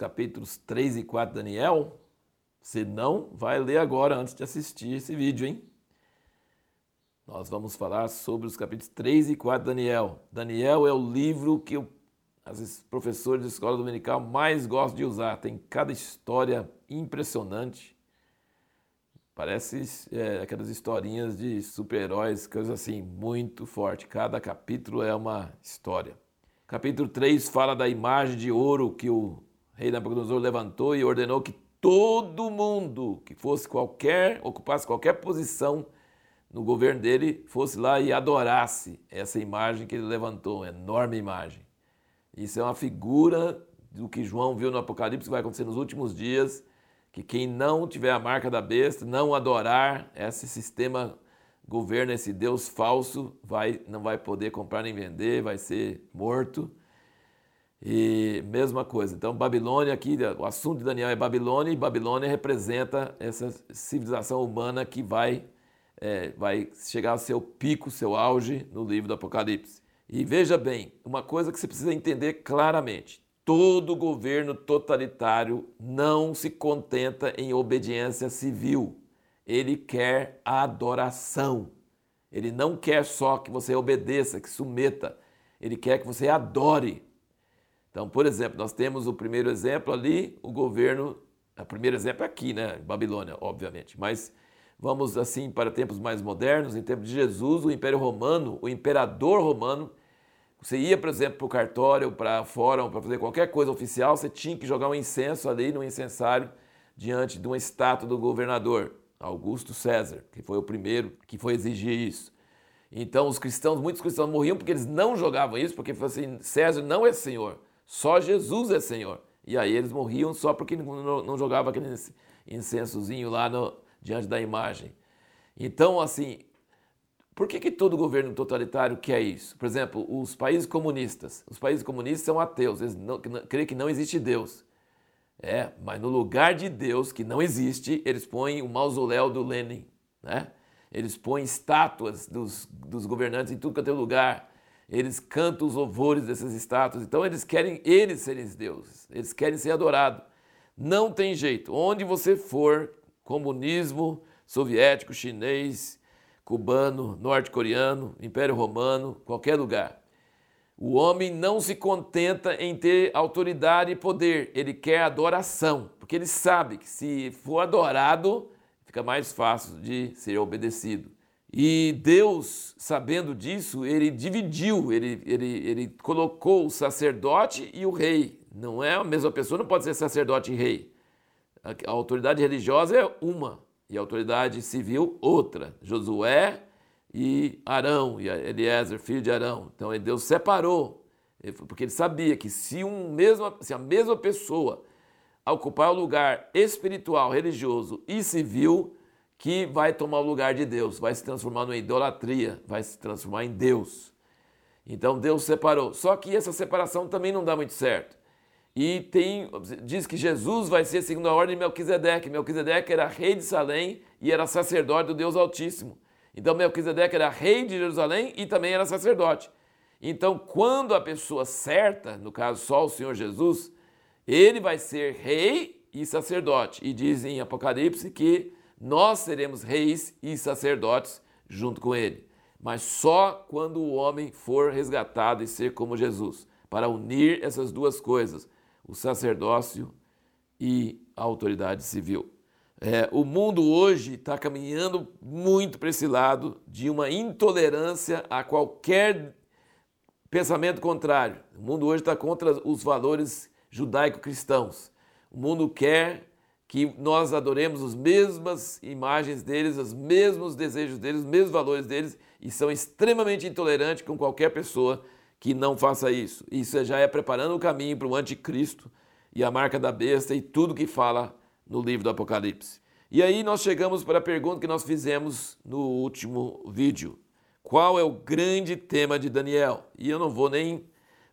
capítulos 3 e 4 de Daniel? Se não, vai ler agora antes de assistir esse vídeo, hein? Nós vamos falar sobre os capítulos 3 e 4 de Daniel. Daniel é o livro que os professores de escola dominical mais gostam de usar. Tem cada história impressionante. Parece é, aquelas historinhas de super-heróis, coisas assim, muito forte. Cada capítulo é uma história. Capítulo 3 fala da imagem de ouro que o rei Nabucodonosor levantou e ordenou que todo mundo que fosse qualquer, ocupasse qualquer posição no governo dele, fosse lá e adorasse essa imagem que ele levantou, uma enorme imagem. Isso é uma figura do que João viu no Apocalipse que vai acontecer nos últimos dias que quem não tiver a marca da besta, não adorar esse sistema governo, esse Deus falso, vai, não vai poder comprar nem vender, vai ser morto. E mesma coisa. Então, Babilônia aqui, o assunto de Daniel é Babilônia, e Babilônia representa essa civilização humana que vai, é, vai chegar ao seu pico, seu auge no livro do Apocalipse. E veja bem, uma coisa que você precisa entender claramente: Todo governo totalitário não se contenta em obediência civil. Ele quer adoração. Ele não quer só que você obedeça, que submeta. Ele quer que você adore. Então, por exemplo, nós temos o primeiro exemplo ali, o governo. O primeiro exemplo é aqui, né? Babilônia, obviamente. Mas vamos assim para tempos mais modernos, em tempo de Jesus, o Império Romano, o imperador romano, você ia, por exemplo, para o cartório, para fórum, para fazer qualquer coisa oficial, você tinha que jogar um incenso ali no incensário diante de uma estátua do governador, Augusto César, que foi o primeiro que foi exigir isso. Então os cristãos, muitos cristãos morriam porque eles não jogavam isso, porque assim, César não é Senhor, só Jesus é Senhor. E aí eles morriam só porque não, jogava aquele incensozinho lá no, diante da imagem. Então, assim, por que, que todo governo totalitário quer isso? Por exemplo, os países comunistas. Os países comunistas são ateus, eles não, creem que não existe Deus. É, mas no lugar de Deus, que não existe, eles põem o mausoléu do Lenin. Né? Eles põem estátuas dos, dos governantes em tudo quanto é lugar. Eles cantam os louvores dessas estátuas. Então eles querem eles serem deuses. Eles querem ser adorados. Não tem jeito. Onde você for, comunismo, soviético, chinês, cubano, norte-coreano, Império Romano, qualquer lugar. O homem não se contenta em ter autoridade e poder, ele quer adoração, porque ele sabe que se for adorado, fica mais fácil de ser obedecido. E Deus, sabendo disso, ele dividiu, ele, ele, ele colocou o sacerdote e o rei. Não é a mesma pessoa, não pode ser sacerdote e rei. A autoridade religiosa é uma, e a autoridade civil outra, Josué e Arão, e Eliezer, filho de Arão. Então Deus separou, porque ele sabia que se, um mesmo, se a mesma pessoa ocupar o lugar espiritual, religioso e civil, que vai tomar o lugar de Deus, vai se transformar numa idolatria, vai se transformar em Deus. Então Deus separou. Só que essa separação também não dá muito certo. E tem, diz que Jesus vai ser segundo a ordem de Melquisedeque. Melquisedeque era rei de Salém e era sacerdote do Deus Altíssimo. Então Melquisedeque era rei de Jerusalém e também era sacerdote. Então, quando a pessoa certa, no caso só o Senhor Jesus, ele vai ser rei e sacerdote. E diz em Apocalipse que nós seremos reis e sacerdotes junto com ele. Mas só quando o homem for resgatado e ser como Jesus, para unir essas duas coisas o sacerdócio e a autoridade civil. É, o mundo hoje está caminhando muito para esse lado de uma intolerância a qualquer pensamento contrário. O mundo hoje está contra os valores judaico-cristãos. O mundo quer que nós adoremos as mesmas imagens deles, os mesmos desejos deles, os mesmos valores deles e são extremamente intolerantes com qualquer pessoa que não faça isso. Isso já é preparando o caminho para o anticristo e a marca da besta e tudo que fala no livro do Apocalipse. E aí nós chegamos para a pergunta que nós fizemos no último vídeo. Qual é o grande tema de Daniel? E eu não vou nem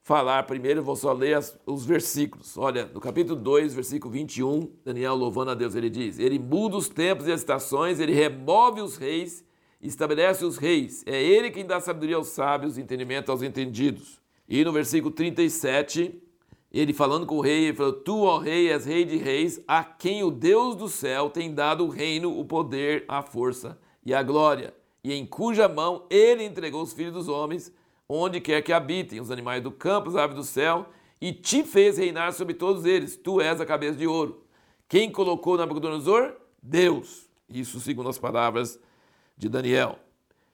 falar primeiro, vou só ler as, os versículos. Olha, no capítulo 2, versículo 21, Daniel louvando a Deus, ele diz: Ele muda os tempos e as estações, ele remove os reis estabelece os reis. É ele quem dá sabedoria aos sábios, entendimento aos entendidos. E no versículo 37, ele falando com o rei, ele falou: Tu, ó rei, és rei de reis, a quem o Deus do céu tem dado o reino, o poder, a força e a glória, e em cuja mão ele entregou os filhos dos homens, onde quer que habitem, os animais do campo, as aves do céu, e te fez reinar sobre todos eles. Tu és a cabeça de ouro. Quem colocou Nabucodonosor? Deus. Isso segundo as palavras de Daniel.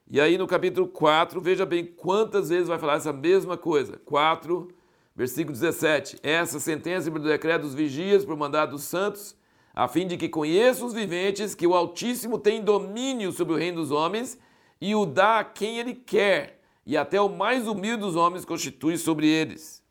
E aí no capítulo 4, veja bem quantas vezes vai falar essa mesma coisa. 4, Versículo 17: Essa sentença do decreto dos vigias por mandado dos santos, a fim de que conheçam os viventes que o Altíssimo tem domínio sobre o reino dos homens e o dá a quem ele quer, e até o mais humilde dos homens constitui sobre eles.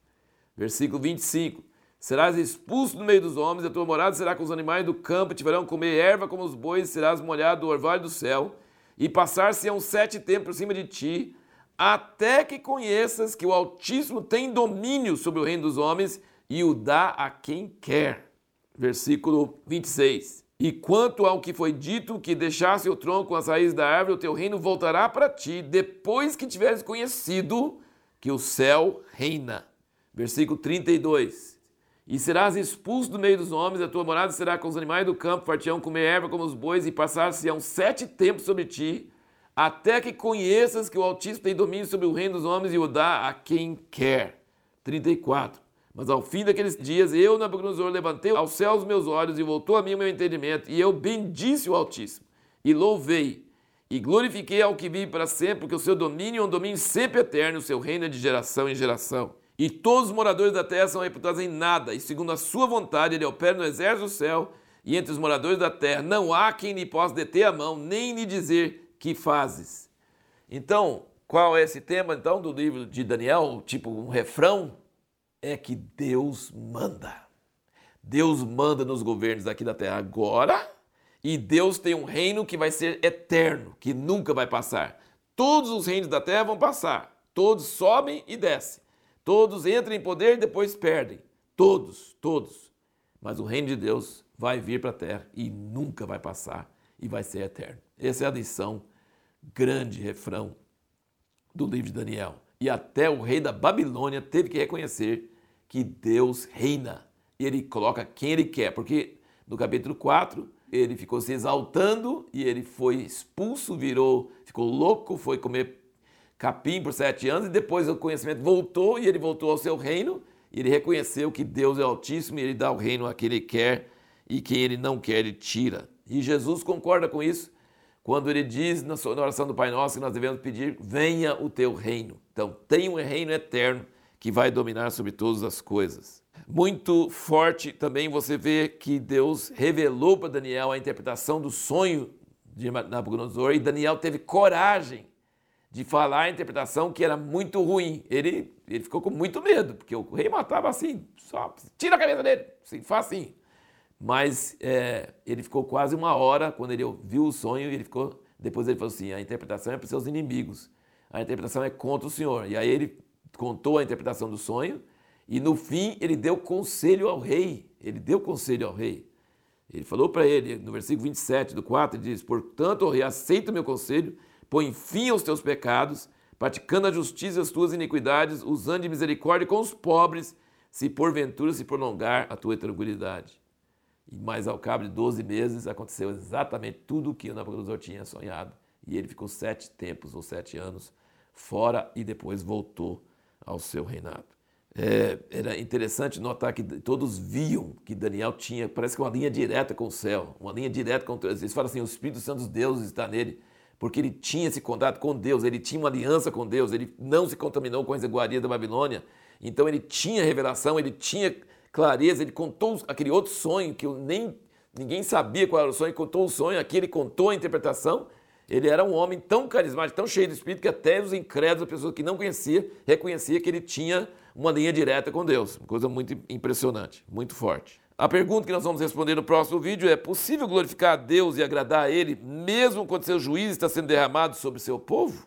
Versículo 25: Serás expulso do meio dos homens, a tua morada será com os animais do campo, e tiverão comer erva como os bois, serás molhado do orvalho do céu, e passar-se-ão sete tempos por cima de ti, até que conheças que o Altíssimo tem domínio sobre o reino dos homens e o dá a quem quer. Versículo 26. E quanto ao que foi dito, que deixasse o tronco as raízes da árvore, o teu reino voltará para ti, depois que tiveres conhecido que o céu reina. Versículo 32. E serás expulso do meio dos homens, a tua morada será com os animais do campo, fartião comer erva como os bois, e passar-se-ão sete tempos sobre ti, até que conheças que o Altíssimo tem domínio sobre o reino dos homens e o dá a quem quer. 34. Mas ao fim daqueles dias, eu, Nabucodonosor, levantei aos céus meus olhos e voltou a mim o meu entendimento, e eu bendisse o Altíssimo, e louvei, e glorifiquei ao que vive para sempre, porque o seu domínio é um domínio sempre eterno, o seu reino é de geração em geração. E todos os moradores da terra são reputados em nada, e segundo a sua vontade, ele opera no exército do céu, e entre os moradores da terra não há quem lhe possa deter a mão, nem lhe dizer que fazes. Então, qual é esse tema então do livro de Daniel? Tipo um refrão é que Deus manda. Deus manda nos governos aqui da terra agora, e Deus tem um reino que vai ser eterno, que nunca vai passar. Todos os reinos da terra vão passar, todos sobem e descem. Todos entram em poder e depois perdem. Todos, todos. Mas o reino de Deus vai vir para a terra e nunca vai passar e vai ser eterno. Essa é a lição grande refrão do livro de Daniel. E até o rei da Babilônia teve que reconhecer que Deus reina. E ele coloca quem ele quer, porque no capítulo 4 ele ficou se exaltando e ele foi expulso, virou, ficou louco, foi comer capim por sete anos e depois o conhecimento voltou e ele voltou ao seu reino e ele reconheceu que Deus é altíssimo e ele dá o reino a quem ele quer e quem ele não quer ele tira. E Jesus concorda com isso quando ele diz na oração do Pai Nosso que nós devemos pedir: venha o teu reino. Então, tem um reino eterno que vai dominar sobre todas as coisas. Muito forte também você vê que Deus revelou para Daniel a interpretação do sonho de Nabucodonosor e Daniel teve coragem de falar a interpretação que era muito ruim. Ele, ele ficou com muito medo, porque o rei matava assim, só tira a cabeça dele, assim, faz assim. Mas é, ele ficou quase uma hora quando ele viu o sonho e ele ficou. Depois ele falou assim: a interpretação é para os seus inimigos, a interpretação é contra o Senhor. E aí ele contou a interpretação do sonho e no fim ele deu conselho ao rei. Ele deu conselho ao rei. Ele falou para ele, no versículo 27 do 4, ele diz: Portanto, rei, aceita o meu conselho, põe fim aos teus pecados, praticando a justiça e as tuas iniquidades, usando de misericórdia com os pobres, se porventura se prolongar a tua tranquilidade. E mais ao cabo de 12 meses aconteceu exatamente tudo o que o Nabucodonosor tinha sonhado. E ele ficou sete tempos ou sete anos fora e depois voltou ao seu reinado. É, era interessante notar que todos viam que Daniel tinha, parece que uma linha direta com o céu, uma linha direta com Deus. Eles falam assim: o Espírito Santo dos deuses está nele, porque ele tinha esse contato com Deus, ele tinha uma aliança com Deus, ele não se contaminou com a iguaria da Babilônia, então ele tinha revelação, ele tinha clareza, ele contou aquele outro sonho que eu nem ninguém sabia qual era o sonho, contou o sonho, aqui ele contou a interpretação. Ele era um homem tão carismático, tão cheio de espírito, que até os incrédulos, as pessoas que não conhecia, reconhecia que ele tinha uma linha direta com Deus. Uma coisa muito impressionante, muito forte. A pergunta que nós vamos responder no próximo vídeo é: possível glorificar a Deus e agradar a Ele, mesmo quando seu juízo está sendo derramado sobre seu povo?